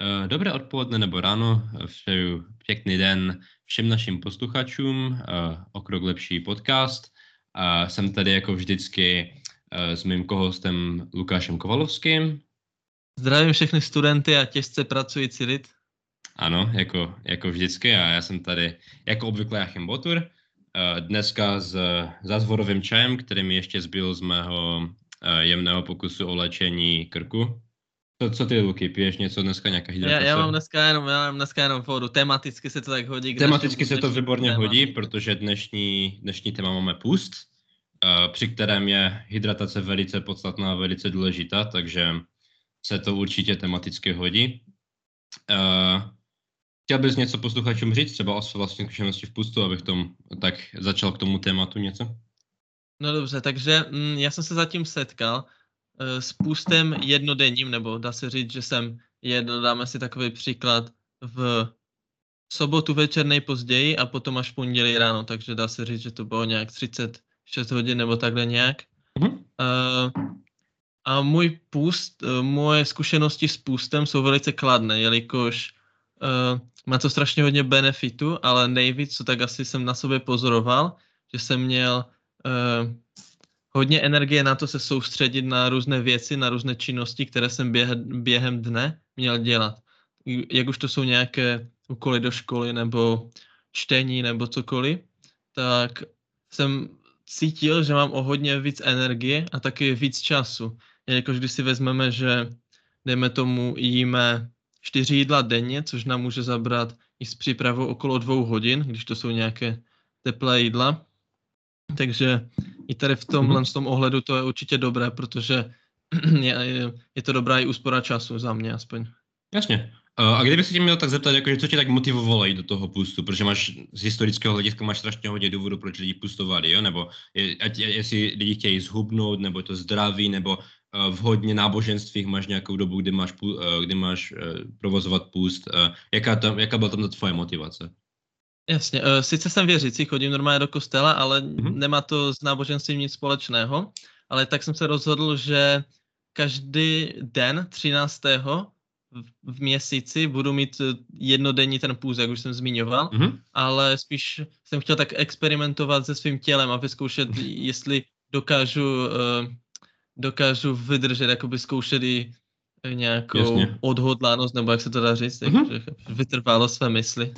Eh, dobré odpoledne nebo ráno, eh, přeju pěkný den všem našim posluchačům, eh, o krok lepší podcast. Jsem tady jako vždycky s mým kohostem Lukášem Kovalovským. Zdravím všechny studenty a těžce pracující lid. Ano, jako, jako vždycky a já jsem tady jako obvykle Jachim Botur. Dneska s zázvorovým čajem, který mi ještě zbyl z mého jemného pokusu o léčení krku. Co, co ty, Luky, piješ něco dneska, nějaká hydratace? Já, já mám dneska jenom, já mám dneska jenom vodu, tematicky se to tak hodí. Tematicky se to výborně téma. hodí, protože dnešní, dnešní téma máme pust, uh, při kterém je hydratace velice podstatná a velice důležitá, takže se to určitě tematicky hodí. Uh, chtěl bys něco posluchačům říct, třeba o své vlastní zkušenosti v pustu, abych tom tak začal k tomu tématu něco? No dobře, takže mm, já jsem se zatím setkal Eh, s půstem jednodenním, nebo dá se říct, že jsem jedl, dáme si takový příklad, v sobotu večer nejpozději a potom až pondělí ráno, takže dá se říct, že to bylo nějak 36 hodin nebo takhle nějak. Mm-hmm. Uh, a můj půst, uh, moje zkušenosti s půstem jsou velice kladné, jelikož uh, má to strašně hodně benefitu, ale nejvíc, co tak asi jsem na sobě pozoroval, že jsem měl uh, hodně energie na to se soustředit na různé věci, na různé činnosti, které jsem během, dne měl dělat. Jak už to jsou nějaké úkoly do školy nebo čtení nebo cokoliv, tak jsem cítil, že mám o hodně víc energie a taky víc času. Jelikož když si vezmeme, že dejme tomu jíme čtyři jídla denně, což nám může zabrat i s přípravou okolo dvou hodin, když to jsou nějaké teplé jídla, takže i tady v tomhle mm-hmm. tom ohledu to je určitě dobré, protože je, je, je to dobrá i úspora času za mě aspoň. Jasně. A kdyby se tě měl tak zeptat, jakože co tě tak motivovalo jít do toho pustu, protože máš z historického hlediska máš strašně hodně důvodů, proč lidi pustovali, jo? nebo je, ať, jestli lidi chtějí zhubnout, nebo je to zdraví, nebo uh, v hodně náboženstvích máš nějakou dobu, kdy máš, uh, kdy máš uh, provozovat půst. Jaká, tam, jaká byla tam ta tvoje motivace? Jasně, uh, sice jsem věřící, chodím normálně do kostela, ale mm-hmm. nemá to s náboženstvím nic společného, ale tak jsem se rozhodl, že každý den 13. v měsíci budu mít eh, jednodenní ten půz, jak už jsem zmiňoval, mm-hmm. ale spíš jsem chtěl tak experimentovat se svým tělem a vyzkoušet, jestli dokážu, uh, dokážu vydržet, jakoby zkoušet i nějakou Jasně. odhodlánost, nebo jak se to dá říct, mm-hmm. vytrvalo své mysli.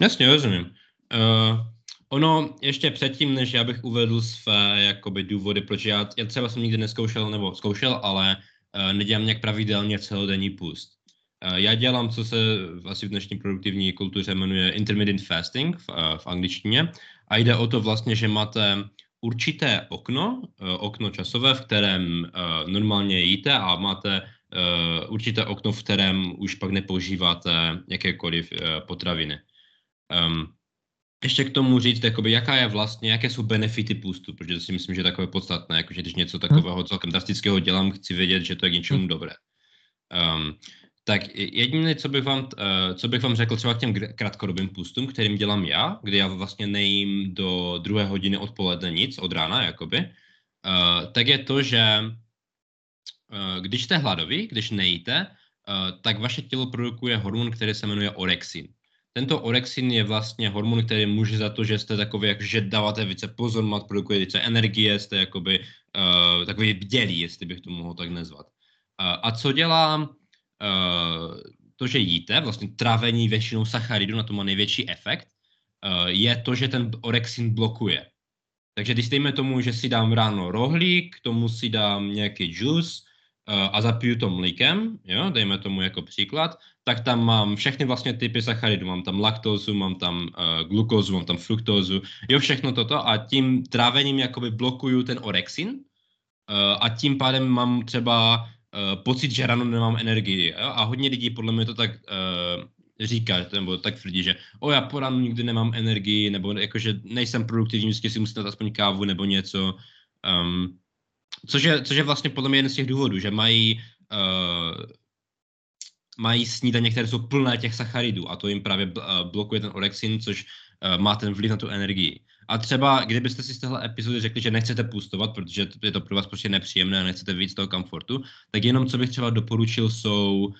Jasně, rozumím. Uh, ono ještě předtím, než já bych uvedl své jakoby, důvody, proč já, já třeba jsem nikdy neskoušel, nebo zkoušel, ale uh, nedělám nějak pravidelně celodenní půst. Uh, já dělám, co se asi v dnešní produktivní kultuře jmenuje intermittent fasting v, uh, v angličtině a jde o to vlastně, že máte určité okno, uh, okno časové, v kterém uh, normálně jíte a máte uh, určité okno, v kterém už pak nepoužíváte jakékoliv uh, potraviny. Um, ještě k tomu říct, jakoby, jaká je vlastně, jaké jsou benefity půstu, protože to si myslím, že je takové podstatné, jakože když něco takového celkem drastického dělám, chci vědět, že to je k něčemu dobré. Um, tak jediné, co bych, vám, uh, co bych vám řekl třeba k těm krátkodobým půstům, kterým dělám já, kdy já vlastně nejím do druhé hodiny odpoledne nic, od rána jakoby, uh, tak je to, že uh, když jste hladoví, když nejíte, uh, tak vaše tělo produkuje hormon, který se jmenuje orexin. Tento orexin je vlastně hormon, který může za to, že jste takový, jak, že dáváte více pozor, máte produkuje více energie, jste jakoby uh, takový bdělý, jestli bych to mohl tak nazvat. Uh, a co dělá uh, to, že jíte, vlastně trávení většinou sacharidu, na to má největší efekt, uh, je to, že ten orexin blokuje. Takže když dejme tomu, že si dám ráno rohlík, k tomu si dám nějaký juice, a zapiju to mlíkem, jo, dejme tomu jako příklad, tak tam mám všechny vlastně typy sacharidů. Mám tam laktózu, mám tam uh, glukózu, mám tam fruktózu, jo, všechno toto a tím trávením jakoby blokuju ten orexin uh, a tím pádem mám třeba uh, pocit, že ráno nemám energii. Jo? A hodně lidí podle mě to tak uh, říká, nebo tak tvrdí, že o já po ránu nikdy nemám energii, nebo jakože nejsem produktivní, vždycky si musím dát aspoň kávu nebo něco. Um, což, je, což je vlastně podle mě jeden z těch důvodů, že mají uh, mají snídaně, které jsou plné těch sacharidů a to jim právě eh, blokuje ten orexin, což eh, má ten vliv na tu energii. A třeba, kdybyste si z téhle epizody řekli, že nechcete půstovat, protože je to pro vás prostě nepříjemné a nechcete víc toho komfortu, tak jenom co bych třeba doporučil jsou uh,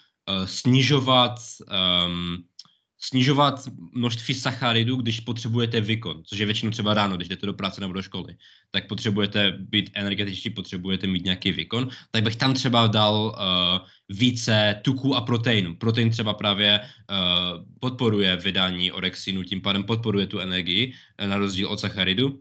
snižovat um, snižovat množství sacharidů, když potřebujete výkon, což je většinou třeba ráno, když jdete do práce nebo do školy, tak potřebujete být energetičtí, potřebujete mít nějaký výkon, tak bych tam třeba dal uh, více tuků a proteinu. Protein třeba právě uh, podporuje vydání orexinu, tím pádem podporuje tu energii, na rozdíl od sacharidu.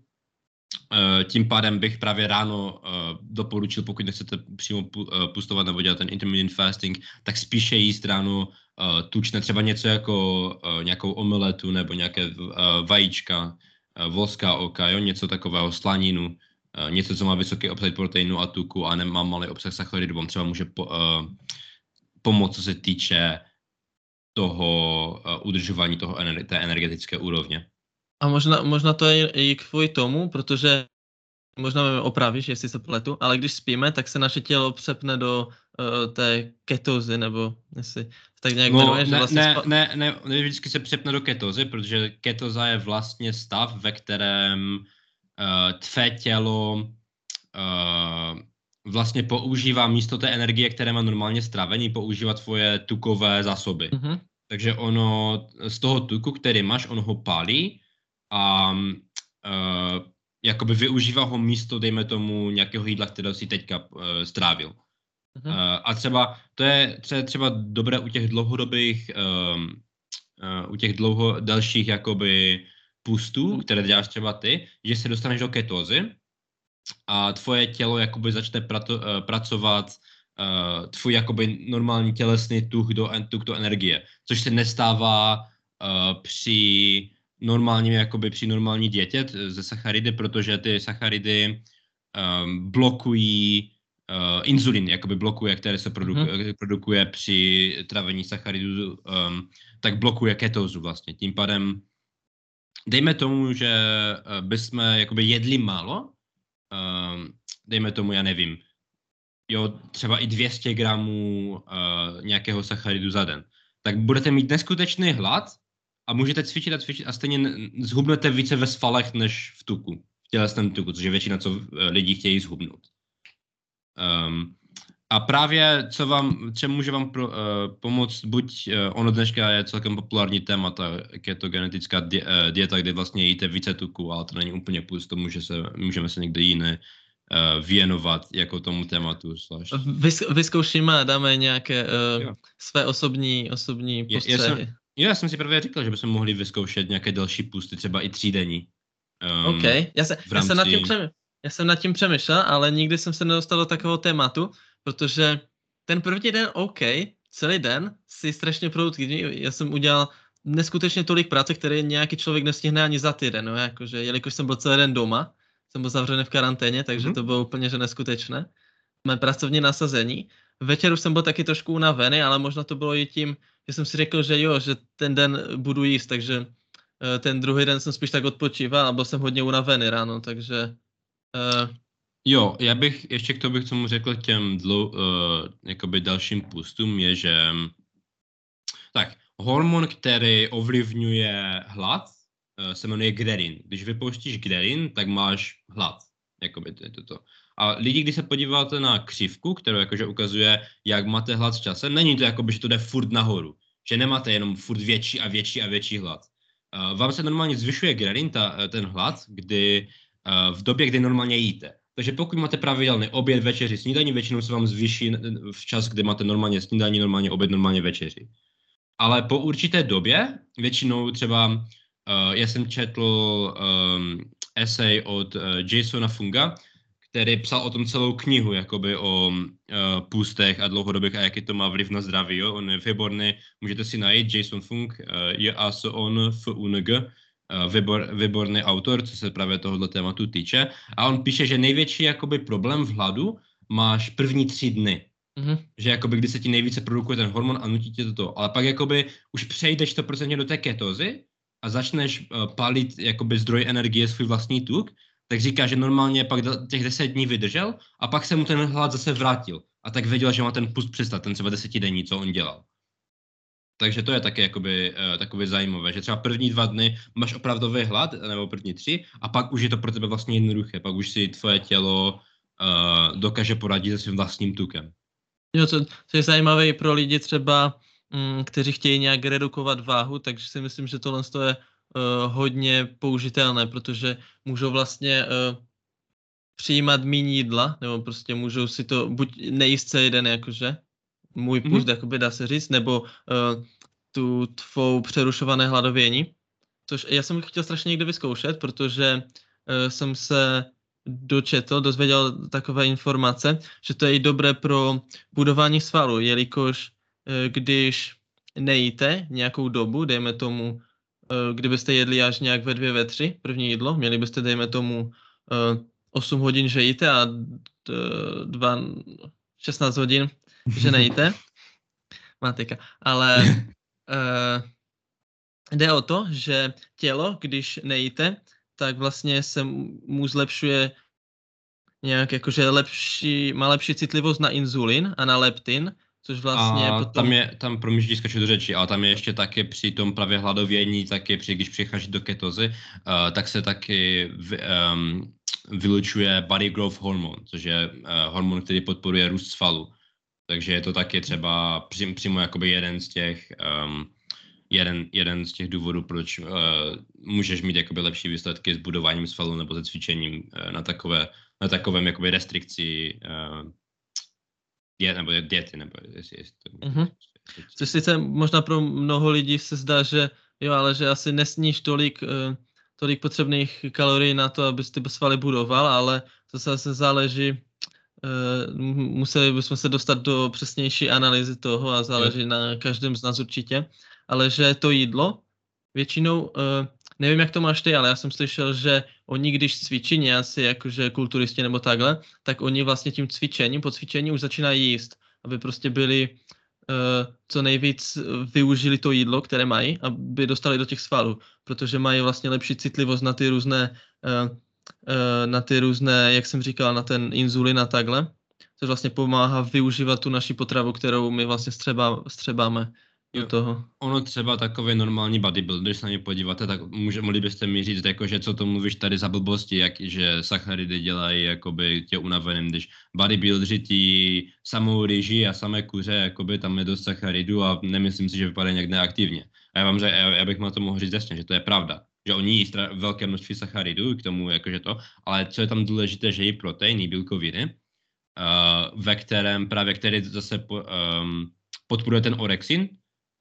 Tím pádem bych právě ráno doporučil, pokud nechcete přímo pu- pustovat nebo dělat ten intermittent fasting, tak spíše jíst ráno uh, tučné, třeba něco jako uh, nějakou omeletu nebo nějaké uh, vajíčka, uh, volská oka, jo, něco takového, slaninu, uh, něco, co má vysoký obsah proteinu a tuku a nemá malý obsah sacharidu, vám třeba může po, uh, pomoct, co se týče toho uh, udržování toho, té energetické úrovně. A možná, možná to je i kvůli tomu, protože možná mě opravíš, jestli se pletu, ale když spíme, tak se naše tělo přepne do uh, té ketozy, nebo jestli tak nějak no, jmenuje, ne, vlastně ne, ne, ne, ne, vždycky se přepne do ketozy, protože ketoza je vlastně stav, ve kterém uh, tvé tělo uh, vlastně používá místo té energie, které má normálně stravení, používá tvoje tukové zásoby. Mm-hmm. Takže ono z toho tuku, který máš, on ho pálí a uh, jakoby využívá ho místo, dejme tomu, nějakého jídla, které si teďka uh, strávil. Uh, a třeba to je třeba, třeba dobré u těch dlouhodobých, um, uh, u těch dlouho dalších jakoby pustů, uh-huh. které děláš třeba ty, že se dostaneš do ketózy a tvoje tělo jakoby začne prato, uh, pracovat uh, tvůj jakoby normální tělesný tuk do, tuk do energie, což se nestává uh, při normálním, jakoby při normální dietě ze sacharidy, protože ty sacharidy um, blokují uh, inzulin, jakoby blokuje, které se produku, mm-hmm. produkuje při travení sacharidů, um, tak blokuje ketózu vlastně. Tím pádem dejme tomu, že uh, bychom jakoby jedli málo, um, dejme tomu, já nevím, jo, třeba i 200 gramů uh, nějakého sacharidu za den, tak budete mít neskutečný hlad a můžete cvičit a cvičit a stejně zhubnete více ve svalech než v tuku, v tělesném tuku, což je většina, co eh, lidi chtějí zhubnout. Um, a právě, co vám, čemu může vám pro, uh, pomoct, buď uh, ono dneška je celkem populární téma, ta ketogenetická die, uh, dieta, kde vlastně jíte více tuku, ale to není úplně plus tomu, že se, můžeme se někde jiné uh, věnovat jako tomu tématu. Zvlášť. Vys, vyzkoušíme a dáme nějaké uh, své osobní, osobní postřehy. Já, já, jsem, Jo, já jsem si právě říkal, že bychom mohli vyzkoušet nějaké další pusty, třeba i třídenní. Um, OK, já, se, rámci... já, jsem nad tím přemýšlel, já jsem nad tím přemýšlel, ale nikdy jsem se nedostal do takového tématu, protože ten první den OK, celý den si strašně produktivní, já jsem udělal neskutečně tolik práce, které nějaký člověk nestihne ani za týden, no, jakože, jelikož jsem byl celý den doma, jsem byl zavřený v karanténě, takže mm-hmm. to bylo úplně že neskutečné. Mé pracovní nasazení. Večer už jsem byl taky trošku unavený, ale možná to bylo i tím, že jsem si řekl, že jo, že ten den budu jíst, takže uh, ten druhý den jsem spíš tak odpočíval a byl jsem hodně unavený ráno, takže... Uh... Jo, já bych ještě k tomu bych tomu řekl těm dlou, uh, jakoby dalším pustům je, že tak, hormon, který ovlivňuje hlad, uh, se jmenuje grelin. Když vypouštíš grelin, tak máš hlad. Jakoby to je to. to. A lidi, když se podíváte na křivku, kterou jakože ukazuje, jak máte hlad s časem, není to jako, že to jde furt nahoru. Že nemáte jenom furt větší a větší a větší hlad. Uh, vám se normálně zvyšuje grelin, ta, ten hlad, kdy v době, kdy normálně jíte. Takže pokud máte pravidelný oběd, večeři, snídaní, většinou se vám zvýší v čas, kdy máte normálně snídaní, normálně oběd, normálně večeři. Ale po určité době, většinou třeba, uh, já jsem četl um, esej od uh, Jasona Funga, který psal o tom celou knihu, jakoby o uh, půstech a dlouhodobých a jaký to má vliv na zdraví. Jo? On je výborný, můžete si najít Jason Funk, uh, je as on f UNG, uh, výbor, výborný autor, co se právě tohoto tématu týče. A on píše, že největší jakoby problém v hladu máš první tři dny. Mm-hmm. Že jakoby, kdy se ti nejvíce produkuje ten hormon a nutí tě to. Ale pak jakoby už přejdeš to procentně do té ketozy a začneš uh, palit jakoby zdroj energie svůj vlastní tuk, tak říká, že normálně pak těch deset dní vydržel a pak se mu ten hlad zase vrátil. A tak věděl, že má ten pust přestat, ten třeba desetidenní, co on dělal. Takže to je taky jakoby, uh, takový zajímavé, že třeba první dva dny máš opravdový hlad, nebo první tři, a pak už je to pro tebe vlastně jednoduché, pak už si tvoje tělo uh, dokáže poradit se svým vlastním tukem. Jo, to, to je zajímavé i pro lidi třeba, mm, kteří chtějí nějak redukovat váhu, takže si myslím, že tohle je uh, hodně použitelné, protože můžou vlastně uh, přijímat méně jídla, nebo prostě můžou si to buď nejíst celý den, jakože, můj půst, mm-hmm. jakoby dá se říct, nebo uh, tu tvou přerušované hladovění, což já jsem chtěl strašně někde vyzkoušet, protože uh, jsem se dočetl, dozvěděl takové informace, že to je i dobré pro budování svalu, jelikož uh, když nejíte nějakou dobu, dejme tomu, uh, kdybyste jedli až nějak ve dvě, ve tři, první jídlo, měli byste, dejme tomu, uh, 8 hodin, že jíte a dva, 16 hodin, že nejíte. Matika. Ale uh, jde o to, že tělo, když nejíte, tak vlastně se mu zlepšuje nějak jakože lepší, má lepší citlivost na inzulin a na leptin, což vlastně a potom... tam je, tam pro mě do řeči, ale tam je ještě taky při tom právě hladovění, taky při, když přichází do ketozy, uh, tak se taky v, um, vylučuje body growth hormone, což je uh, hormon, který podporuje růst svalu. Takže je to taky třeba přím, přímo jakoby jeden z těch um, jeden, jeden z těch důvodů, proč uh, můžeš mít jakoby lepší výsledky s budováním svalu nebo se cvičením uh, na, takové, na takovém jakoby restrikci uh, diet, nebo diety, nebo jestli, jestli to... Mm-hmm. Což sice možná pro mnoho lidí se zdá, že jo, ale že asi nesníš tolik uh, tolik potřebných kalorií na to, abys ty svaly budoval, ale to zase záleží, museli bychom se dostat do přesnější analýzy toho a záleží na každém z nás určitě, ale že to jídlo většinou, uh, nevím, jak to máš ty, ale já jsem slyšel, že oni, když cvičí nějací jakože kulturisti nebo takhle, tak oni vlastně tím cvičením, po cvičení už začínají jíst, aby prostě byli uh, co nejvíc využili to jídlo, které mají, aby dostali do těch svalů, protože mají vlastně lepší citlivost na ty různé, na ty různé, jak jsem říkal, na ten inzulin a takhle, což vlastně pomáhá využívat tu naši potravu, kterou my vlastně střeba, střebáme do toho. Ono třeba takový normální bodybuilder, když se na ně podíváte, tak může, mohli byste mi říct, jako, že co to mluvíš tady za blbosti, jak, že sacharidy dělají jakoby tě unaveným, když bodybuilderi tí samou ryži a samé kuře, jakoby tam je dost sacharidů a nemyslím si, že vypadají nějak neaktivně. A já vám že, já, já bych na to mohl říct jasně, že to je pravda. Že oni jí velké množství sacharidů k tomu, jakože to, ale co je tam důležité, že jí proteiny, bílkoviny, uh, ve kterém právě, který zase po, um, podporuje ten orexin,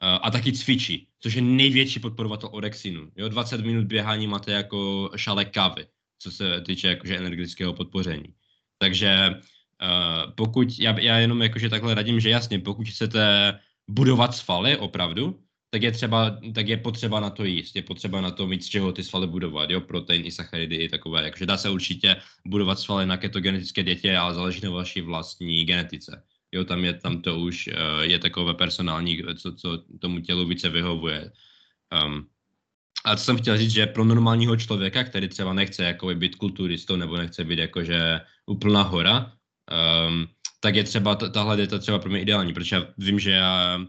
Eh, a taky cvičí, což je největší podporovatel orexinu. Jo, 20 minut běhání máte jako šalek kávy, co se týče jakože energetického podpoření. Takže uh, pokud, já, já jenom jakože takhle radím, že jasně, pokud chcete budovat svaly opravdu, tak je třeba, tak je potřeba na to jíst, je potřeba na to mít z čeho ty svaly budovat, jo, protein i sacharidy i takové, jakože dá se určitě budovat svaly na ketogenetické dětě, ale záleží na vaší vlastní genetice. Jo, tam je, tam to už uh, je takové personální, co, co tomu tělu více vyhovuje. Um, a co jsem chtěl říct, že pro normálního člověka, který třeba nechce jako být kulturistou nebo nechce být jakože úplná hora, um, tak je třeba, tahle dieta třeba pro mě ideální, protože já vím, že já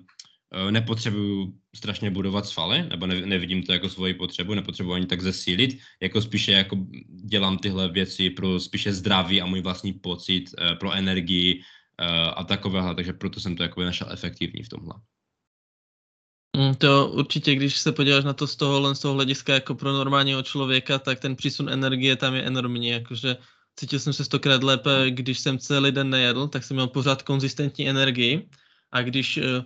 nepotřebuju strašně budovat svaly, nebo ne, nevidím to jako svoji potřebu, nepotřebuji ani tak zesílit, jako spíše jako dělám tyhle věci pro spíše zdraví a můj vlastní pocit, uh, pro energii, Eh, a takového, takže proto jsem to jako našel efektivní v tomhle. Mm, to určitě, když se podíváš na to z toho, z toho hlediska jako pro normálního člověka, tak ten přísun energie tam je enormní, jakože cítil jsem se stokrát lépe, když jsem celý den nejedl, tak jsem měl pořád konzistentní energii a když eh,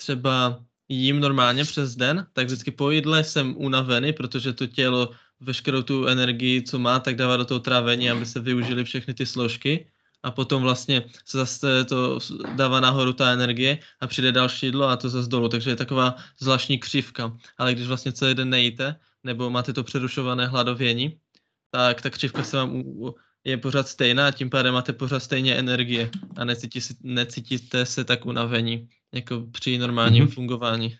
třeba jím normálně přes den, tak vždycky po jídle jsem unavený, protože to tělo veškerou tu energii, co má, tak dává do toho trávení, aby se využili všechny ty složky a potom vlastně se zase to dává nahoru ta energie a přijde další jídlo a to zase dolů, takže je taková zvláštní křivka. Ale když vlastně celý den nejíte, nebo máte to přerušované hladovění, tak ta křivka se vám je pořád stejná a tím pádem máte pořád stejně energie a necítí, necítíte se tak unavení, jako při normálním mm-hmm. fungování.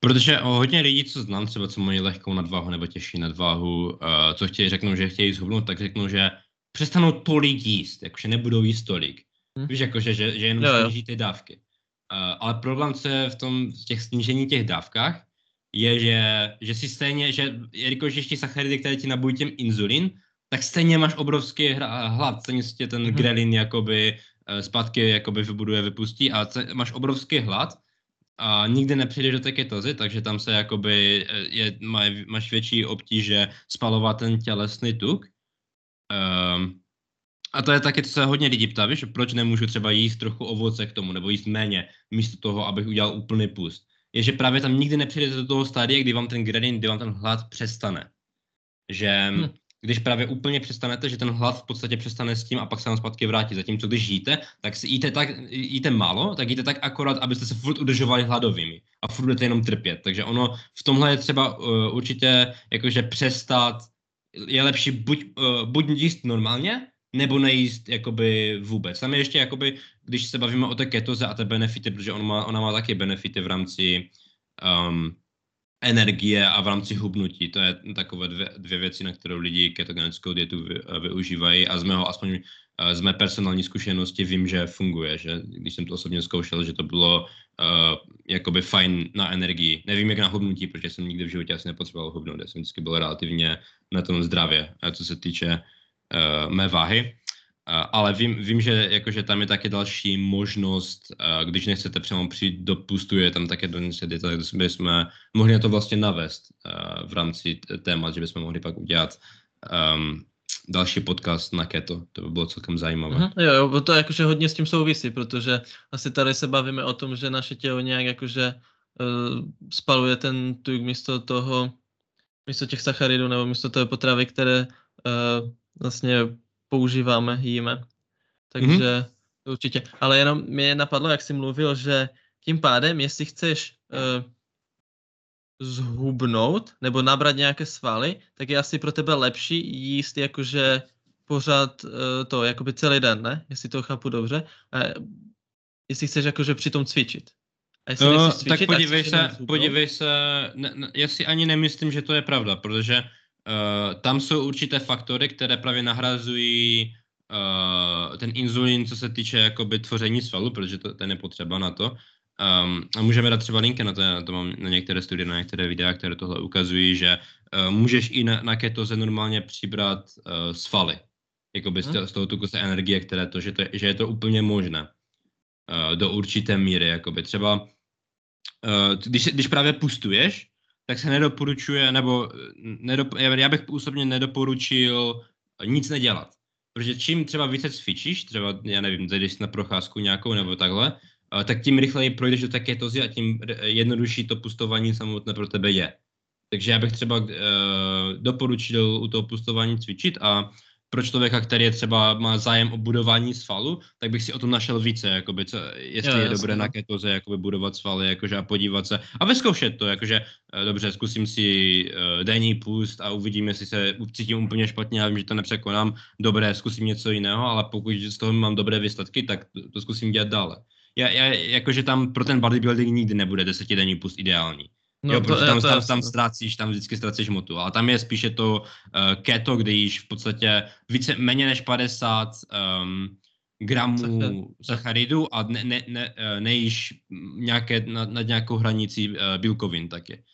Protože o hodně lidí, co znám, třeba co mají lehkou nadváhu nebo těžší nadváhu, uh, co chtějí, řeknou, že chtějí zhubnout, tak řeknou, že přestanou tolik jíst, jakože nebudou jíst tolik. Hmm. Víš, jakože, že, že jenom jo, sníží ty dávky. Uh, ale problém, co je v tom, v těch snížení těch dávkách, je, že, že si stejně, že jelikož ještě sacharidy, které ti nabují tím inzulin, tak stejně máš obrovský hlad, stejně si tě ten hmm. grelin jakoby uh, zpátky jakoby vybuduje, vypustí a ce, máš obrovský hlad a nikdy nepřijdeš do té ketozy, takže tam se jakoby je, maj, máš větší obtíže spalovat ten tělesný tuk. Um, a to je taky, co se hodně lidí ptá, víš, proč nemůžu třeba jíst trochu ovoce k tomu, nebo jíst méně, místo toho, abych udělal úplný pust. Je, že právě tam nikdy nepřijdete do toho stádia, kdy vám ten gradient, kdy vám ten hlad přestane. Že hmm. Když právě úplně přestanete, že ten hlad v podstatě přestane s tím a pak se vám zpátky vrátí. Zatímco když jíte, tak si jíte, tak, jíte málo, tak jíte tak akorát, abyste se furt udržovali hladovými a furt budete jenom trpět. Takže ono v tomhle je třeba uh, určitě jakože přestat, je lepší buď, uh, buď jíst normálně, nebo nejíst jakoby vůbec. Tam je ještě jakoby, když se bavíme o té ketoze a té benefity, protože on má, ona má taky benefity v rámci um, energie a v rámci hubnutí. To je takové dvě, dvě věci, na které lidi ketogenickou dietu vy, využívají a z mého aspoň uh, z mé personální zkušenosti vím, že funguje, že když jsem to osobně zkoušel, že to bylo uh, jakoby fajn na energii. Nevím, jak na hubnutí, protože jsem nikdy v životě asi nepotřeboval hubnout, já jsem vždycky byl relativně na tom zdravě. Co se týče uh, mé váhy. Uh, ale vím, vím, že jakože tam je taky další možnost, uh, když nechcete přímo přijít do pustu, je tam také do dieta, kde bychom mohli na to vlastně navést uh, v rámci témat, že bychom mohli pak udělat um, další podcast na keto. To by bylo celkem zajímavé. Uh-huh. Jo, jo, to jakože hodně s tím souvisí, protože asi tady se bavíme o tom, že naše tělo nějak jakože uh, spaluje ten tuk místo toho, místo těch sacharidů nebo místo toho potravy, které uh, vlastně používáme, jíme. Takže mm-hmm. určitě. Ale jenom mě napadlo, jak jsi mluvil, že tím pádem, jestli chceš uh, zhubnout nebo nabrat nějaké svaly, tak je asi pro tebe lepší jíst jakože pořád uh, to, jakoby celý den, ne? Jestli to chápu dobře. A jestli chceš jakože přitom cvičit. A jestli no, cvičit, tak podívej se, podívej se, ne, ne, já si ani nemyslím, že to je pravda, protože Uh, tam jsou určité faktory, které právě nahrazují uh, ten inzulin, co se týče jakoby tvoření svalu, protože to, ten je potřeba na to. Um, a můžeme dát třeba linky na to, na to mám na některé studie, na některé videa, které tohle ukazují, že uh, můžeš i na, na ketoze normálně přibrat uh, svaly, jakoby hmm. z, toho tuku z té energie, které to, že, to, že je to úplně možné uh, do určité míry, jakoby třeba uh, když, když právě pustuješ, tak se nedoporučuje, nebo nedop, já bych osobně nedoporučil nic nedělat. Protože čím třeba více cvičíš, třeba, já nevím, zajdeš na procházku nějakou nebo takhle, tak tím rychleji projdeš do té ketozy a tím jednodušší to pustování samotné pro tebe je. Takže já bych třeba uh, doporučil u toho pustování cvičit a pro člověka, který je třeba má zájem o budování svalu, tak bych si o tom našel více, jakoby, co, jestli jo, je dobré na no. ketoze jakoby budovat svaly, jakože a podívat se a vyzkoušet to, jakože eh, dobře, zkusím si uh, denní půst a uvidím, jestli se cítím úplně špatně, já vím, že to nepřekonám, dobré, zkusím něco jiného, ale pokud z toho mám dobré výsledky, tak to, to zkusím dělat dále. Já, já, jakože tam pro ten bodybuilding nikdy nebude desetidenní půst ideální. No, jo, protože to, tam, to, tam, tam ztrácíš, tam vždycky ztrácíš motu. A tam je spíše to uh, keto, kde jíš v podstatě více, méně než 50 um, gramů sacharidu a ne, ne, ne, eh, nejíš nějaké, nad, nad nějakou hranicí uh, bílkovin taky.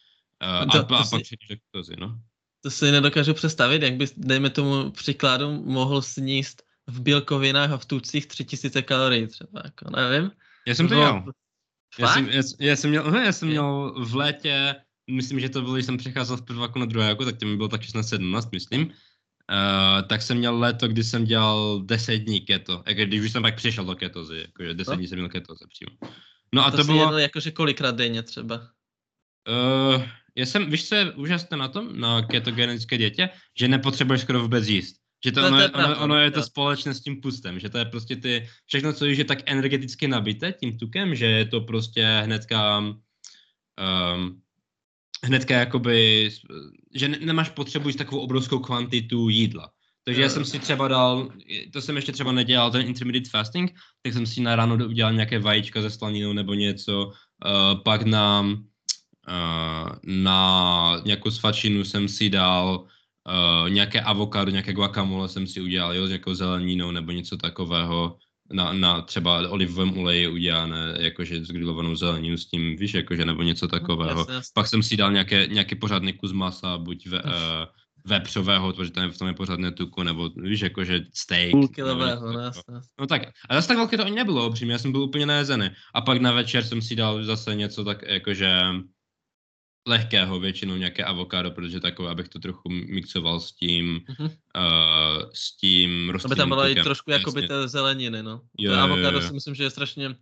Uh, to, a, to a si, pak přejdeš ketozy, no. To si nedokážu představit, jak bys, dejme tomu příkladu, mohl sníst v bílkovinách a v tucích 3000 kalorií třeba, jako nevím. Já jsem to dělal. Já jsem, já, já, jsem měl, no, já jsem měl v létě, myslím, že to bylo, když jsem přecházel z prváku na druháku, tak to mi bylo tak 16-17, myslím. Uh, tak jsem měl léto, kdy jsem dělal 10 dní keto, jako když už jsem pak přišel do ketozy, jakože 10 no? dní jsem měl ketoze přímo. No a to, to bylo... Jedl jakože kolikrát denně třeba? Uh, já jsem, víš, co je úžasné na tom, na ketogenické dětě, že nepotřebuješ skoro vůbec jíst. Že to, to ono, je, ono, ono je to společné s tím pustem, že to je prostě ty, všechno, co je tak energeticky nabité tím tukem, že je to prostě hnedka, um, hnedka jakoby, že ne, nemáš potřebu takovou obrovskou kvantitu jídla. Takže já jsem si třeba dal, to jsem ještě třeba nedělal, ten intermittent fasting, tak jsem si na ráno udělal nějaké vajíčka ze slaninou nebo něco, uh, pak na, uh, na nějakou svačinu jsem si dal uh, nějaké avokádo, nějaké guacamole jsem si udělal, jo, s nějakou zeleninou nebo něco takového, na, na třeba olivovém oleji udělané, jakože s grilovanou zeleninu s tím, víš, jakože nebo něco takového. Jasne, jasne. Pak jsem si dal nějaké, nějaký pořádný kus masa, buď ve, uh, vepřového, protože tam v tom je pořád netuku, nebo víš, jakože steak. Půlkilového, no. No tak, a zase tak velké to ani nebylo, upřímně, já jsem byl úplně najezený. A pak na večer jsem si dal zase něco tak, jakože lehkého, většinou nějaké avokádo, protože takové, abych to trochu mixoval s tím, Mhm. uh, s tím Aby tam bylo i trošku jakoby Jasně. té zeleniny, no. Jo, to avokádo jo. si myslím, že je strašně uh,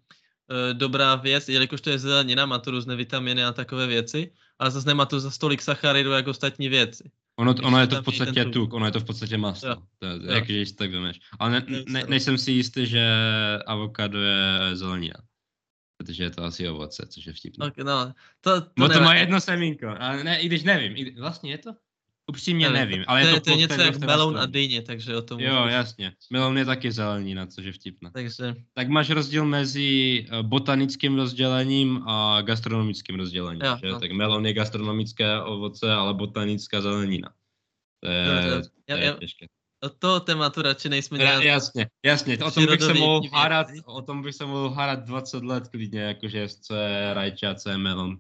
dobrá věc, jelikož to je zelenina, má to různé vitaminy a takové věci, ale zase nemá to za stolik sacharidů jako ostatní věci. Ono, ono je to v podstatě tuk. tuk, ono je to v podstatě maso. Jo. To jak když tak vemeš. Ale ne, ne, nejsem si jistý, že avokádo je zelenina. Protože je to asi ovoce, což je vtipné. Okay, no, to, to, No to má jedno semínko, ale ne, i když nevím. I, vlastně je to? Upřímně Nevím, nevím, ale to, je je, to, to je něco jak melon a dýně, takže o tom Jo, můžu- jasně. Melon je taky zelenina, což je vtipné. Takže, Tak máš rozdíl mezi eh, botanickým rozdělením a gastronomickým rozdělením. Jo, že? no. Tak melon je gastronomické ovoce, ale botanická zelenina. To je, Dobře. to Já- je já- těžké. Od toho tématu radši nejsme Ja, nějak... jasně, jasně, o tom bych se mohl hádat, o tom bych se mohl hádat 20 let klidně, jakože co je rajča, co je melon.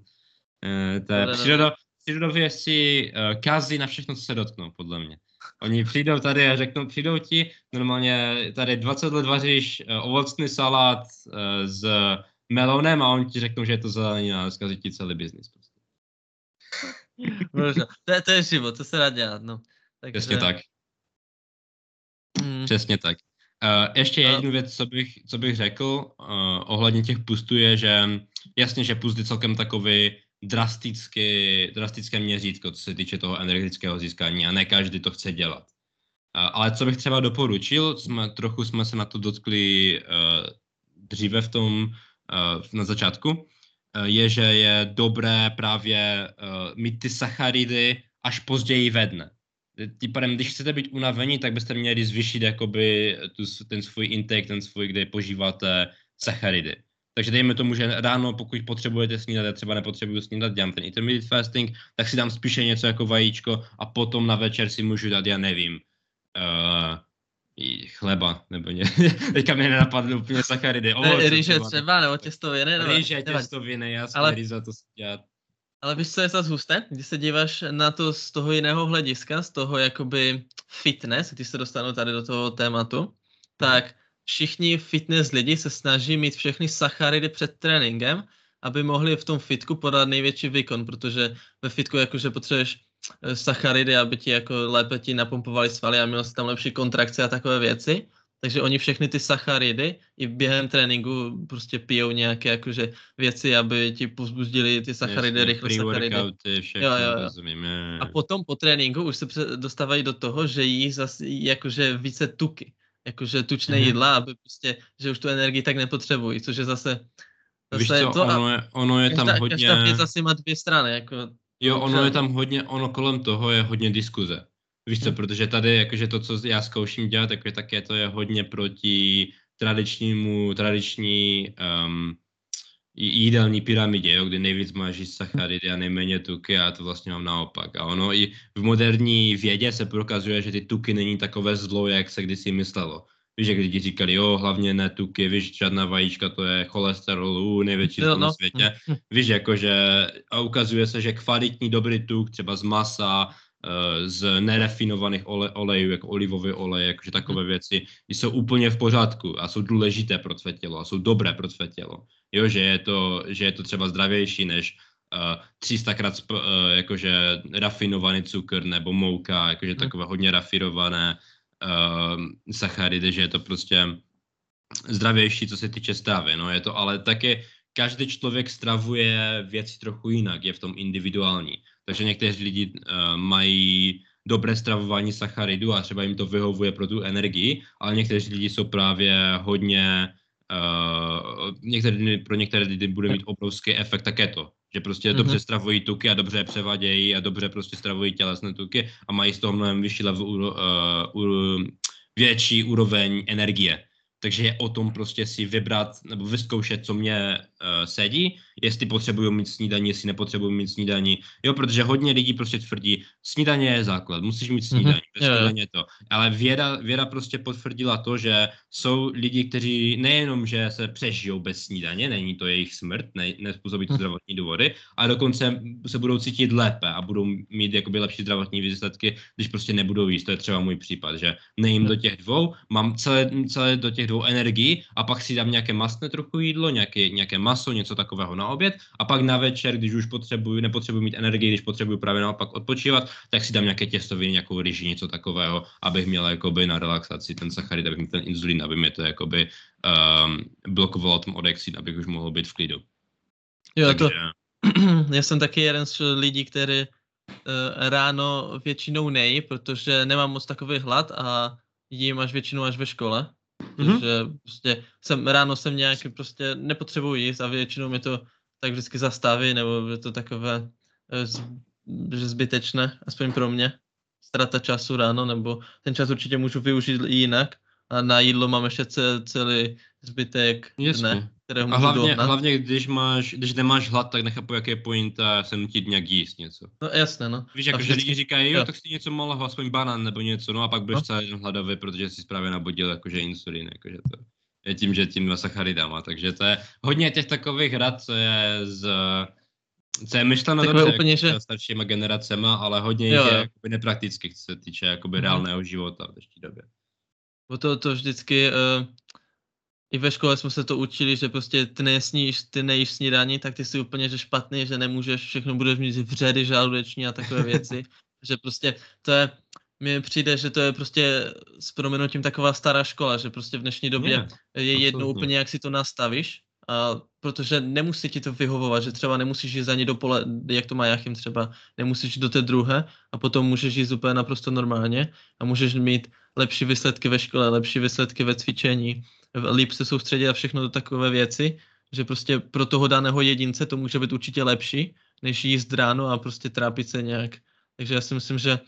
Eh, to je přírodo, přírodovědci uh, kazí na všechno, co se dotknou, podle mě. Oni přijdou tady a řeknou, přijdou ti, normálně tady 20 let vaříš uh, ovocný salát uh, s melonem a oni ti řeknou, že je to zelenina a zkazí ti celý biznis. Prostě. To, je, to je život, to se dá dělat, no. Takže, Přesně tak. Mm, Přesně tak. Uh, ještě jednu věc, co bych, co bych řekl uh, ohledně těch pustů je, že jasně, že pust je celkem takový drastický, drastické měřítko, co se týče toho energetického získání a ne každý to chce dělat. Uh, ale co bych třeba doporučil, jsme, trochu jsme se na to dotkli uh, dříve v tom, uh, na začátku, uh, je, že je dobré právě uh, mít ty sacharidy až později ve dne tím pádem, když chcete být unavení, tak byste měli zvýšit jakoby tu, ten svůj intake, ten svůj, kde požíváte sacharidy. Takže dejme tomu, že ráno, pokud potřebujete snídat, já třeba nepotřebuju snídat, dělám ten intermittent fasting, tak si dám spíše něco jako vajíčko a potom na večer si můžu dát, já nevím, uh, chleba, nebo ně. Teďka mi nenapadly úplně sacharidy. ne, ovoce rýže třeba, nebo těstoviny, nebo... Nevadí. těstoviny, jasně, Ale- rýza to si dělat. Ale víš, co je zase husté? Když se díváš na to z toho jiného hlediska, z toho jakoby fitness, když se dostanu tady do toho tématu, tak všichni fitness lidi se snaží mít všechny sacharidy před tréninkem, aby mohli v tom fitku podat největší výkon, protože ve fitku jakože potřebuješ eh, sacharidy, aby ti jako lépe ti napumpovali svaly a měl si tam lepší kontrakce a takové věci. Takže oni všechny ty sacharidy i během tréninku prostě pijou nějaké jakože věci, aby ti pozbudili ty sacharidy, Jasně, rychle sacharidy. všechno, Jo, jo, jo. rozumím. A potom po tréninku už se dostávají do toho, že jí zase jakože více tuky, jakože tučné Mhm. jídla, aby prostě, že už tu energii tak nepotřebují, což je zase, Víš zase co, to ono je, ono je tam každá, hodně, každá věc asi má dvě strany, jako jo, ono je tam hodně, ono kolem toho je hodně diskuze. Víš co, Hm. protože tady, jakože to, co já zkouším dělat, tak je také to je hodně proti tradičnímu, tradiční um, jídelní pyramidě, jo, kdy nejvíc máš sacharidy a nejméně tuky a to vlastně mám naopak. A ono i v moderní vědě se prokazuje, že ty tuky není takové zlo, jak se kdysi myslelo. Víš, jak lidi říkali, jo, hlavně ne tuky, víš, žádná vajíčka, to je cholesterol, největší Jo, zlo na no. světě. Víš, jakože a ukazuje se, že kvalitní dobrý tuk, třeba z masa, z nerefinovaných ole, olejů, jako olivový olej, jakože takové věci, jsou úplně v pořádku a jsou důležité pro tvé tělo a jsou dobré pro tvé tělo. Jo, že je to, že je to třeba zdravější než uh, 300 krát sp, uh, jakože rafinovaný cukr nebo mouka, jakože takové hodně rafinované uh, sacharidy, že je to prostě zdravější, co se týče stravy. No je to ale také každý člověk stravuje věci trochu jinak, je v tom individuální. Takže někteří lidi uh, mají dobré stravování sacharidů a třeba jim to vyhovuje pro tu energii, ale někteří lidi jsou právě hodně, uh, některé, pro některé lidi bude mít obrovský efekt také to, že prostě mm-hmm. dobře stravují tuky a dobře je převadějí a dobře prostě stravují tělesné tuky a mají z toho mnohem vyšší level, uh, uh, větší úroveň energie. Takže je o tom prostě si vybrat nebo vyzkoušet, co mě uh, sedí jestli potřebují mít snídaní, jestli nepotřebují mít snídaní. Jo, protože hodně lidí prostě tvrdí, snídaně je základ, musíš mít snídaní, mm-hmm. snídaně to. Ale věda, věda prostě potvrdila to, že jsou lidi, kteří nejenom, že se přežijou bez snídaně, není to jejich smrt, ne, nespůsobí to mhm. zdravotní důvody, ale dokonce se budou cítit lépe a budou mít jakoby lepší zdravotní výsledky, když prostě nebudou jíst. To je třeba můj případ, že nejím do těch dvou, mám celé, celé do těch dvou energií a pak si dám nějaké masné trochu jídlo, nějaké, nějaké maso, něco takového na oběd a pak na večer, když už potřebuju, nepotřebuji mít energii, když potřebuju právě naopak odpočívat, tak si dám nějaké těstoviny, nějakou ryži, něco takového, abych měl jakoby na relaxaci ten sacharid, abych měl ten inzulin, aby mě to jakoby um, blokovalo tom odexin, abych už mohl být v klidu. Jo, Takže... to, já jsem taky jeden z lidí, který uh, ráno většinou nejí, protože nemám moc takový hlad a jím až většinou až ve škole. Mm-hmm. Takže prostě jsem, ráno jsem nějaký prostě nepotřebuji jíst a většinou mi to tak vždycky zastaví, nebo je to takové eh, z, že zbytečné, aspoň pro mě. Strata času ráno, nebo ten čas určitě můžu využít jinak a na jídlo mám ještě celý zbytek Jasně. Kterého můžu a hlavně, dohnat. hlavně když, máš, když nemáš hlad, tak nechápu, jaké je pointa se nutit nějak jíst něco. No jasně, no. Víš, jako, vždycky... že lidi říkají, jo, jo, tak si něco malého, aspoň banán nebo něco, no a pak budeš no. celý den hladový, protože jsi právě nabodil jakože insulin, jakože to je tím, že tím sacharidama, takže to je hodně těch takových rad, co je z co je myšleno dobře úplně, že... staršíma generacema, ale hodně jo. je jakoby nepraktických, co se týče jakoby mm. reálného života v dnešní době. Bo to, to vždycky, uh, i ve škole jsme se to učili, že prostě ty nesníš, ty nejíš snídaní, tak ty jsi úplně že špatný, že nemůžeš, všechno budeš mít vředy žaludeční a takové věci. že prostě to je, mi přijde, že to je prostě s proměnutím taková stará škola, že prostě v dnešní době je, je jedno úplně, jak si to nastavíš, a protože nemusí ti to vyhovovat, že třeba nemusíš jít za ní do pole, jak to má Jachim třeba, nemusíš jít do té druhé a potom můžeš jít úplně naprosto normálně a můžeš mít lepší výsledky ve škole, lepší výsledky ve cvičení, líp se soustředit a všechno do takové věci, že prostě pro toho daného jedince to může být určitě lepší, než jíst ráno a prostě trápit se nějak. Takže já si myslím, že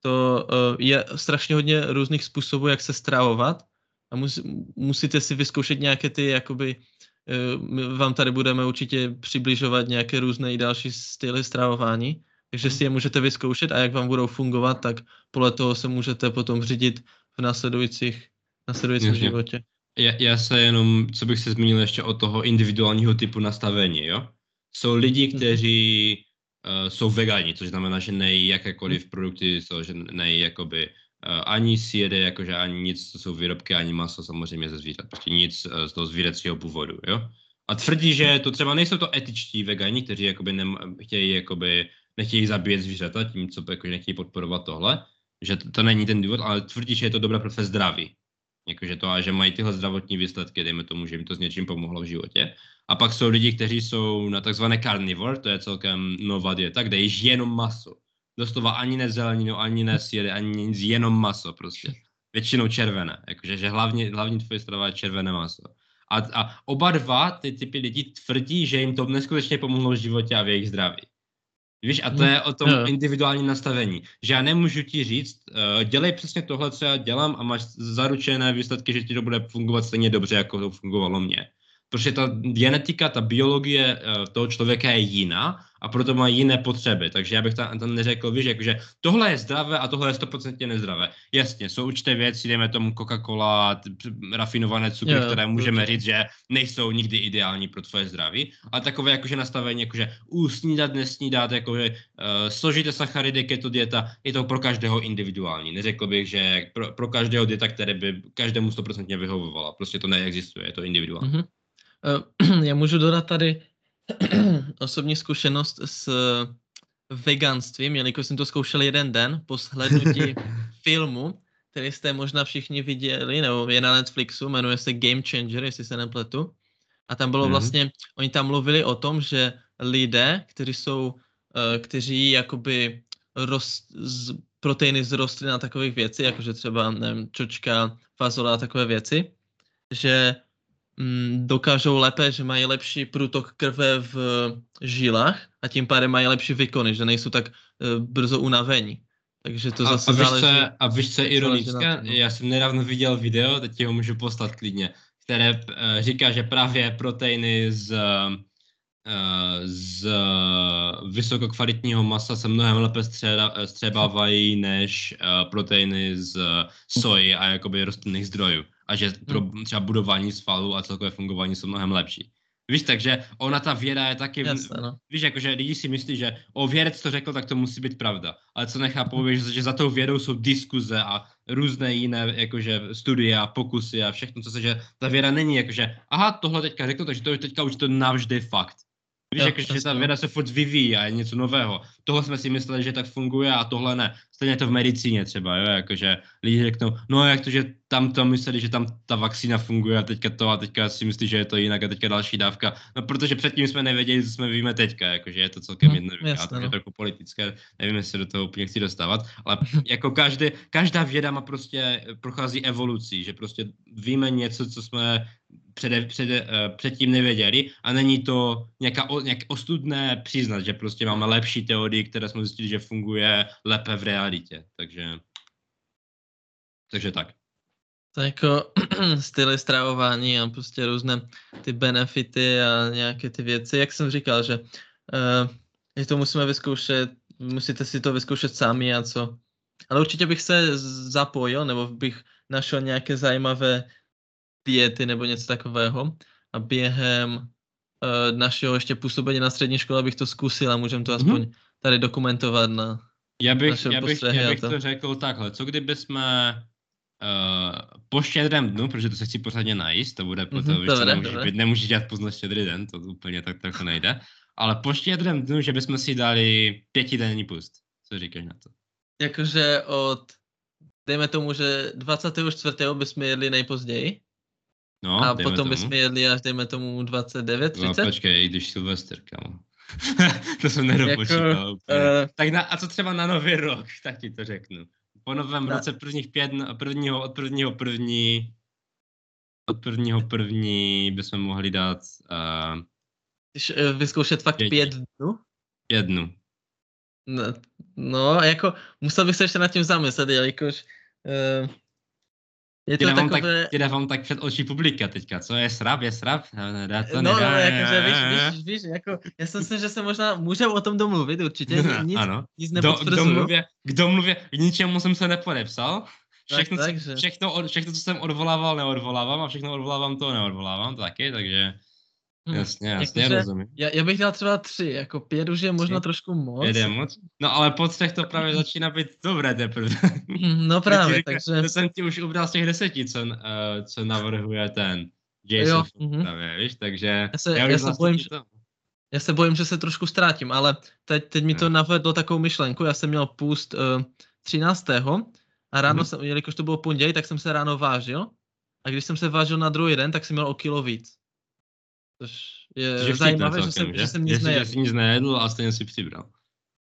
to uh, je strašně hodně různých způsobů, jak se stravovat a mus, musíte si vyzkoušet nějaké ty, jakoby, uh, my vám tady budeme určitě přibližovat nějaké různé i další styly stravování, takže si je můžete vyzkoušet a jak vám budou fungovat, tak podle toho se můžete potom řídit v následujících, následujícím Jasně. životě. Já, já se jenom, co bych se zmínil ještě o toho individuálního typu nastavení, jo? Jsou lidi, mhm. kteří uh, jsou vegani, což znamená, že nejí jakékoliv produkty, jsou, že nejí jakoby uh, ani sjede, jakože ani nic, co jsou výrobky, ani maso samozřejmě ze zvířat, prostě nic uh, z toho zvířecího původu, jo? A tvrdí, že to třeba nejsou to etičtí vegani, kteří jakoby nem, chtějí jakoby nechtějí zabíjet zvířata, tím, co jako nechtějí podporovat tohle, že to, to není ten důvod, ale tvrdí, že je to dobré pro své zdraví. Jakože to a že mají tyhle zdravotní výsledky, dejme tomu, že jim to s něčím pomohlo v životě. A pak jsou lidi, kteří jsou na takzvané carnivore, to je celkem nová dieta, kde jíš jenom maso. Doslova ani ne zeleninu, ani ne síry, ani nic, jenom maso prostě. Většinou červené, jakože že hlavně, hlavní tvoje strava je červené maso. A, a oba dva ty typy lidí tvrdí, že jim to neskutečně pomohlo v životě a v jejich zdraví. Víš, a to je o tom individuálním nastavení. Že já nemůžu ti říct, uh, dělej přesně tohle, co já dělám a máš zaručené výsledky, že ti to bude fungovat stejně dobře, jako to fungovalo mně protože ta genetika, ta biologie uh, toho člověka je jiná a proto má jiné potřeby. Takže já bych tam, tam neřekl, víš, že tohle je zdravé a tohle je stoprocentně nezdravé. Jasně, jsou určité věci, jdeme tomu Coca-Cola, rafinované cukry, yeah, které můžeme říct, že nejsou nikdy ideální pro tvoje zdraví, a takové jakože nastavení, jakože usnídat, nesnídat, jakože uh, složité sacharidy, keto dieta, je to pro každého individuální. Neřekl bych, že pro, pro každého dieta, které by každému stoprocentně vyhovovala. Prostě to neexistuje, je to individuální. Mm-hmm. Uh, já můžu dodat tady osobní zkušenost s veganstvím, jelikož jsem to zkoušel jeden den po shlednutí filmu, který jste možná všichni viděli, nebo je na Netflixu, jmenuje se Game Changer, jestli se nepletu. A tam bylo mm-hmm. vlastně, oni tam mluvili o tom, že lidé, kteří jsou, uh, kteří jakoby roz, z, proteiny z rostlin a takových věcí, jakože třeba nevím, čočka, fazola a takové věci, že Mm, dokážou lépe, že mají lepší průtok krve v žilách a tím pádem mají lepší výkony, že nejsou tak uh, brzo unavení. Takže to a, zase a víš, záleží, co, a víš, co je ironické? No. Já jsem nedávno viděl video, teď ti ho můžu poslat klidně, které uh, říká, že právě proteiny z, z vysokokvalitního masa se mnohem lépe střebávají než proteiny z soji a jakoby rostlinných zdrojů. A že pro hmm. třeba budování svalů a celkové fungování jsou mnohem lepší. Víš, takže ona ta věda je taky, Jasne, no. víš, jakože lidi si myslí, že o vědec to řekl, tak to musí být pravda. Ale co nechápou, víš, že za tou vědou jsou diskuze a různé jiné jakože studie a pokusy a všechno, co se, že ta věda není jakože, aha, tohle teďka řekl, takže to je teďka už to navždy fakt. Víš, jako, že ta věda se furt vyvíjí a je něco nového. Tohle jsme si mysleli, že tak funguje a tohle ne. Stejně to v medicíně třeba, jo, jakože lidi řeknou, no jak to, že tam to mysleli, že tam ta vakcína funguje a teďka to a teďka si myslí, že je to jinak a teďka další dávka. No protože předtím jsme nevěděli, co jsme víme teďka, jakože je to celkem hmm, jednoduché a to je no. trochu politické, nevím, jestli se do toho úplně chci dostávat, ale jako každý, každá věda má prostě, prochází evolucí, že prostě víme něco, co jsme před, před, uh, předtím nevěděli a není to nějaká, nějak ostudné přiznat, že prostě máme lepší teorii, které jsme zjistili, že funguje lépe v realitě. Takže, takže tak. To jako styly stravování a prostě různé ty benefity a nějaké ty věci, jak jsem říkal, že, uh, že to musíme vyzkoušet, musíte si to vyzkoušet sami a co. Ale určitě bych se zapojil, nebo bych našel nějaké zajímavé diety nebo něco takového a během uh, našeho ještě působení na střední škole bych to zkusil a můžeme to mhm. aspoň mm-hmm. tady dokumentovat na já bych, já bych, já bych to. to řekl takhle, co kdyby jsme uh, po štědrém dnu, protože to se chci pořádně najíst, to bude proto, mm-hmm, dobré, nemůžeš, dobré. nemůžeš dělat pozdě štědrý den, to úplně tak trochu nejde, ale po štědrém dnu, že bychom si dali pětidenní pust. Co říkáš na to? Jakože od, dejme tomu, že 24. bychom jedli nejpozději, No, a potom tomu. bychom jedli až, dejme tomu, 29, 30? No, počkej, když Silvestr, kámo. to jsem nedopočítal jako, Uh, tak na, a co třeba na nový rok, tak ti to řeknu. Po novém na... roce prvních pět, prvního, od prvního první, od prvního první bychom mohli dát... Uh, Když uh, vyzkoušet fakt pět, pět dnů? Pět dnů. No, no, jako musel bych se ještě nad tím zamyslet, jelikož uh, je to takové... tak, dávám tak před oči publika teďka, co je srap, je srap, dá to, no, nedá, jakože víš, víš, víš, jako, já jsem si, že se možná můžeme o tom domluvit určitě, nic, ano. nic nepotvrzuju. K domluvě, k ničemu jsem se nepodepsal, všechno, tak, takže. všechno, všechno, co jsem odvolával, neodvolávám a všechno odvolávám, to neodvolávám taky, takže Hmm. Jasně, jasně, jako, rozumím. Já, já bych dal třeba tři, jako pět už je možná tři? trošku moc. Pět je moc? No ale po třech to právě začíná být dobré teprve. Hmm, no právě, říkal, takže... To jsem ti už ubral z těch deseti, co, uh, co navrhuje ten Jason, jo, právě, víš, takže... Já se, já, já se bojím, že, já se bojím, že se trošku ztrátím, ale teď, teď mi to no. navedlo takovou myšlenku, já jsem měl půst uh, 13. a ráno, uh-huh. jsem, jelikož to bylo pondělí, tak jsem se ráno vážil a když jsem se vážil na druhý den, tak jsem měl o kilo víc. Což je Což zajímavé, že, jsem, že? že jsem nic nejedl. Že jsi nic nejedl a stejně si přibral.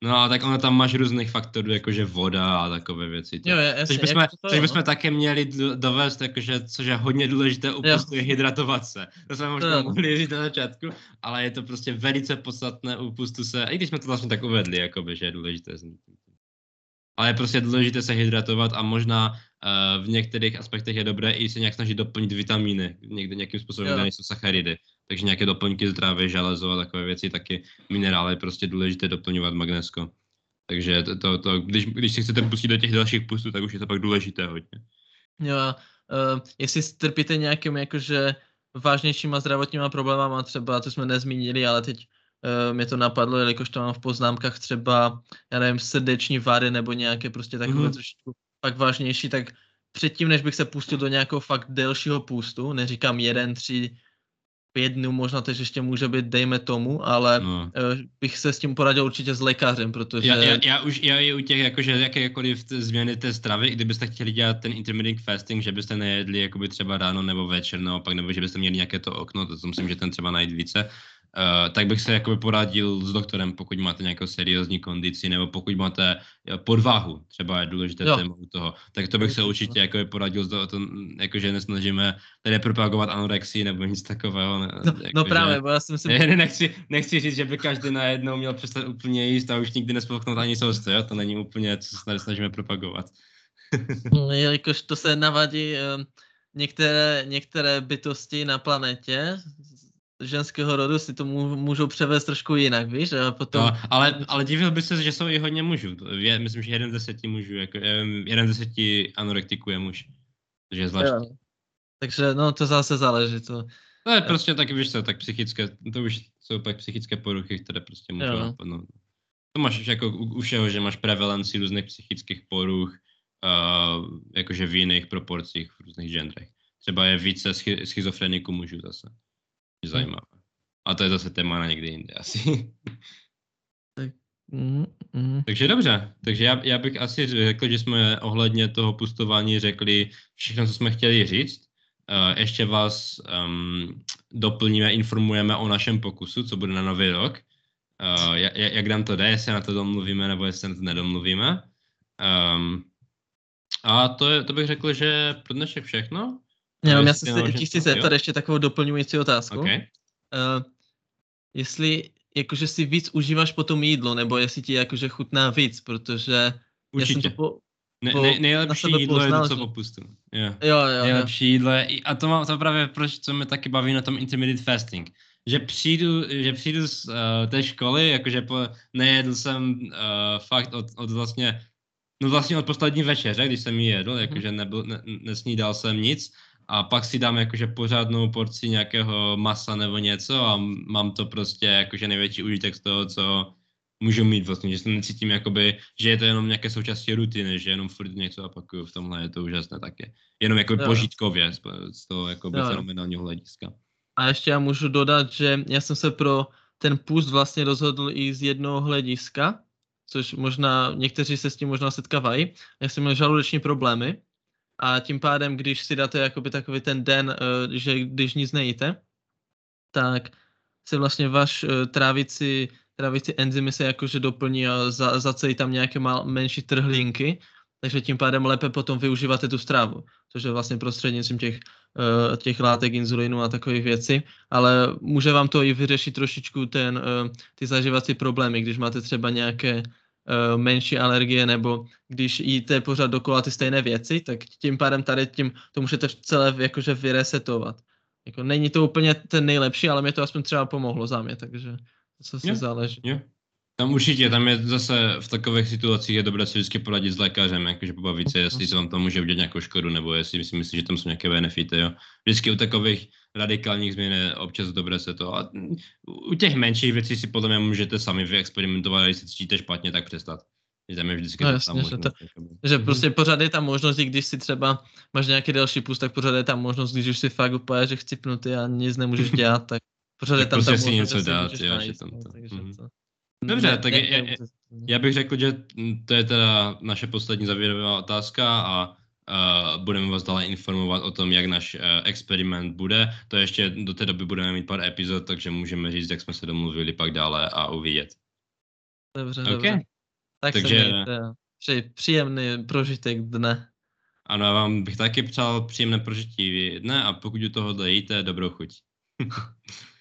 No a tak ono tam máš různých faktorů, jakože voda a takové věci. Jo, jasně, což bychom, to, což bychom no? také měli dovést, jakože, což je hodně důležité u pustu, je hydratovat se. To jsme možná to mohli říct na začátku, ale je to prostě velice podstatné u pustu se, i když jsme to vlastně tak uvedli, jakoby, že je důležité. Ale je prostě důležité se hydratovat a možná uh, v některých aspektech je dobré i se nějak snažit doplnit vitamíny, někde nějakým způsobem, kde nejsou sacharidy takže nějaké doplňky zdravě, železo a takové věci, taky minerály, prostě důležité doplňovat magnesko. Takže to, to, to když, když si chcete pustit do těch dalších pustů, tak už je to pak důležité hodně. Jo, uh, jestli strpíte nějakým jakože vážnějšíma zdravotníma problémama, třeba, co jsme nezmínili, ale teď uh, mě to napadlo, jelikož to mám v poznámkách třeba, já nevím, srdeční vady nebo nějaké prostě takové mm-hmm. trošičku pak vážnější, tak předtím, než bych se pustil do nějakého fakt delšího pustu, neříkám jeden, tři, pět dnů, možná teď ještě může být, dejme tomu, ale no. uh, bych se s tím poradil určitě s lékařem, protože... Já, já, já už já i u těch jakože jakékoliv změny té stravy, kdybyste chtěli dělat ten intermittent fasting, že byste nejedli jakoby třeba ráno nebo večer, naopak, nebo že byste měli nějaké to okno, to myslím, že ten třeba najít více, Uh, tak bych se jakoby poradil s doktorem, pokud máte nějakou seriózní kondici, nebo pokud máte eh, podváhu, třeba je důležité jo. téma u toho, tak to bych se určitě jakoby poradil, s to, jakože nesnažíme tady propagovat anorexii nebo nic takového. Ne, no, jako, no právě, že, bo já jsem si... Ne, nechci, nechci říct, že by každý najednou měl přestat úplně jíst a už nikdy nespolknout ani sousto, jo? to není úplně, co se snažíme propagovat. No, jelikož to se navadí uh, některé, některé bytosti na planetě ženského rodu si to mů- můžou převést trošku jinak, víš? A potom... No, ale, ale divil by se, že jsou i hodně mužů. Je, myslím, že jeden z deseti mužů, jako, jeden z deseti anorektiků je muž. Takže je zvláštní. Jo. Takže no to zase záleží. To, To je prostě taky, víš co, tak psychické, to už jsou pak psychické poruchy, které prostě můžou Jo. napadnout. To máš už jako u, u všeho, že máš prevalenci různých psychických poruch, uh, jakože v jiných proporcích v různých genrech. Třeba je více schi- schizofreniků mužů zase. Je zajímavé. A to je zase téma na někdy jinde asi. mm, mm. Takže dobře, takže já, já bych asi řekl, že jsme ohledně toho pustování řekli všechno, co jsme chtěli říct. Uh, ještě vás um, doplníme, informujeme o našem pokusu, co bude na nový rok. Uh, jak, jak nám to jde, jestli na to domluvíme, nebo jestli na to nedomluvíme. Um, a to, je, to bych řekl, že pro dnešek všechno. Jenom já se ti chci jo? zeptat ještě takovou doplňující otázku. OK. Uh, jestli jakože si víc užíváš potom jídlo, nebo jestli ti jakože chutná víc, protože já jsem Určitě. to po... Ne, ne, nejlepší jídlo je to, poznal, co že- popustu. Jo. Jo, jo, jo. nejlepší jídlo je, a to, má, to právě proč, co mě taky baví na tom intermittent fasting, že přijdu, že přijdu z uh, té školy, jakože po, nejedl jsem uh, fakt od, od vlastně, no vlastně od poslední večeře, když jsem ji jedl, jakože nebyl, ne, nesnídal jsem nic a pak si dám jakože pořádnou porci nějakého masa nebo něco a mám to prostě jakože největší užitek z toho, co můžu mít vlastně, že se necítím jakoby, že je to jenom nějaké součástí rutiny, že jenom furt něco opakuju, v tomhle je to úžasné taky. Jenom jako požitkově z, toho jakoby fenomenálního hlediska. A ještě já můžu dodat, že já jsem se pro ten půst vlastně rozhodl i z jednoho hlediska, což možná někteří se s tím možná setkávají. Já jsem měl žaludeční problémy a tím pádem, když si dáte jakoby takový ten den, eh, že když nic nejíte, tak se vlastně váš eh, trávicí, trávicí enzymy se jakože doplní a za, zacejí tam nějaké mal, menší trhlinky, takže tím pádem lépe potom využíváte tu strávu, což je vlastně prostřednictvím těch, eh, těch látek inzulinu a takových věcí, ale může vám to i vyřešit trošičku ten, ty zažívací problémy, když máte třeba nějaké menší alergie, nebo když jíte pořád dokola ty stejné věci, tak tím pádem tady tím to můžete celé jakože vyresetovat. Jako není to úplně ten nejlepší, ale mě to aspoň třeba pomohlo za mě, takže to se Jo. záleží. Jo. Tam určitě, tam je zase v takových situacích je dobré si vždycky poradit s lékařem, jakože pobavit se, jestli se vám to může udělat nějakou škodu, nebo jestli si myslí, že tam jsou nějaké benefity, jo. Vždycky u takových radikálních změn je občas dobré se to. A u těch menších věcí si podle mě můžete sami vyexperimentovat, a když se cítíte špatně, tak přestat. Že tam je vždycky No jasně, že to- jakoby. Že Mhm. prostě pořád je tam možnost, i když si třeba máš nějaký další pust, tak pořád je tam možnost, když už si fakt úplně, že chcipnutý a nic nemůžeš dělat, tak pořád je tam prostě ta si možnost, něco že dát, jo, že najít, tam no, to- takže mhm. to- Dobře, tak je- Já bych řekl, že to je teda naše poslední závěrová otázka a uh, budeme vás dále informovat o tom, jak náš uh, experiment bude. To ještě do té doby budeme mít pár epizod, takže můžeme říct, jak jsme se domluvili pak dále a uvidět. Dobře, OK. dobře. Tak Takže- se mějte. Přeji příjemný prožitek dne. Ano, já vám bych taky přál příjemné prožití dne a pokud u toho jíte, dobrou chuť.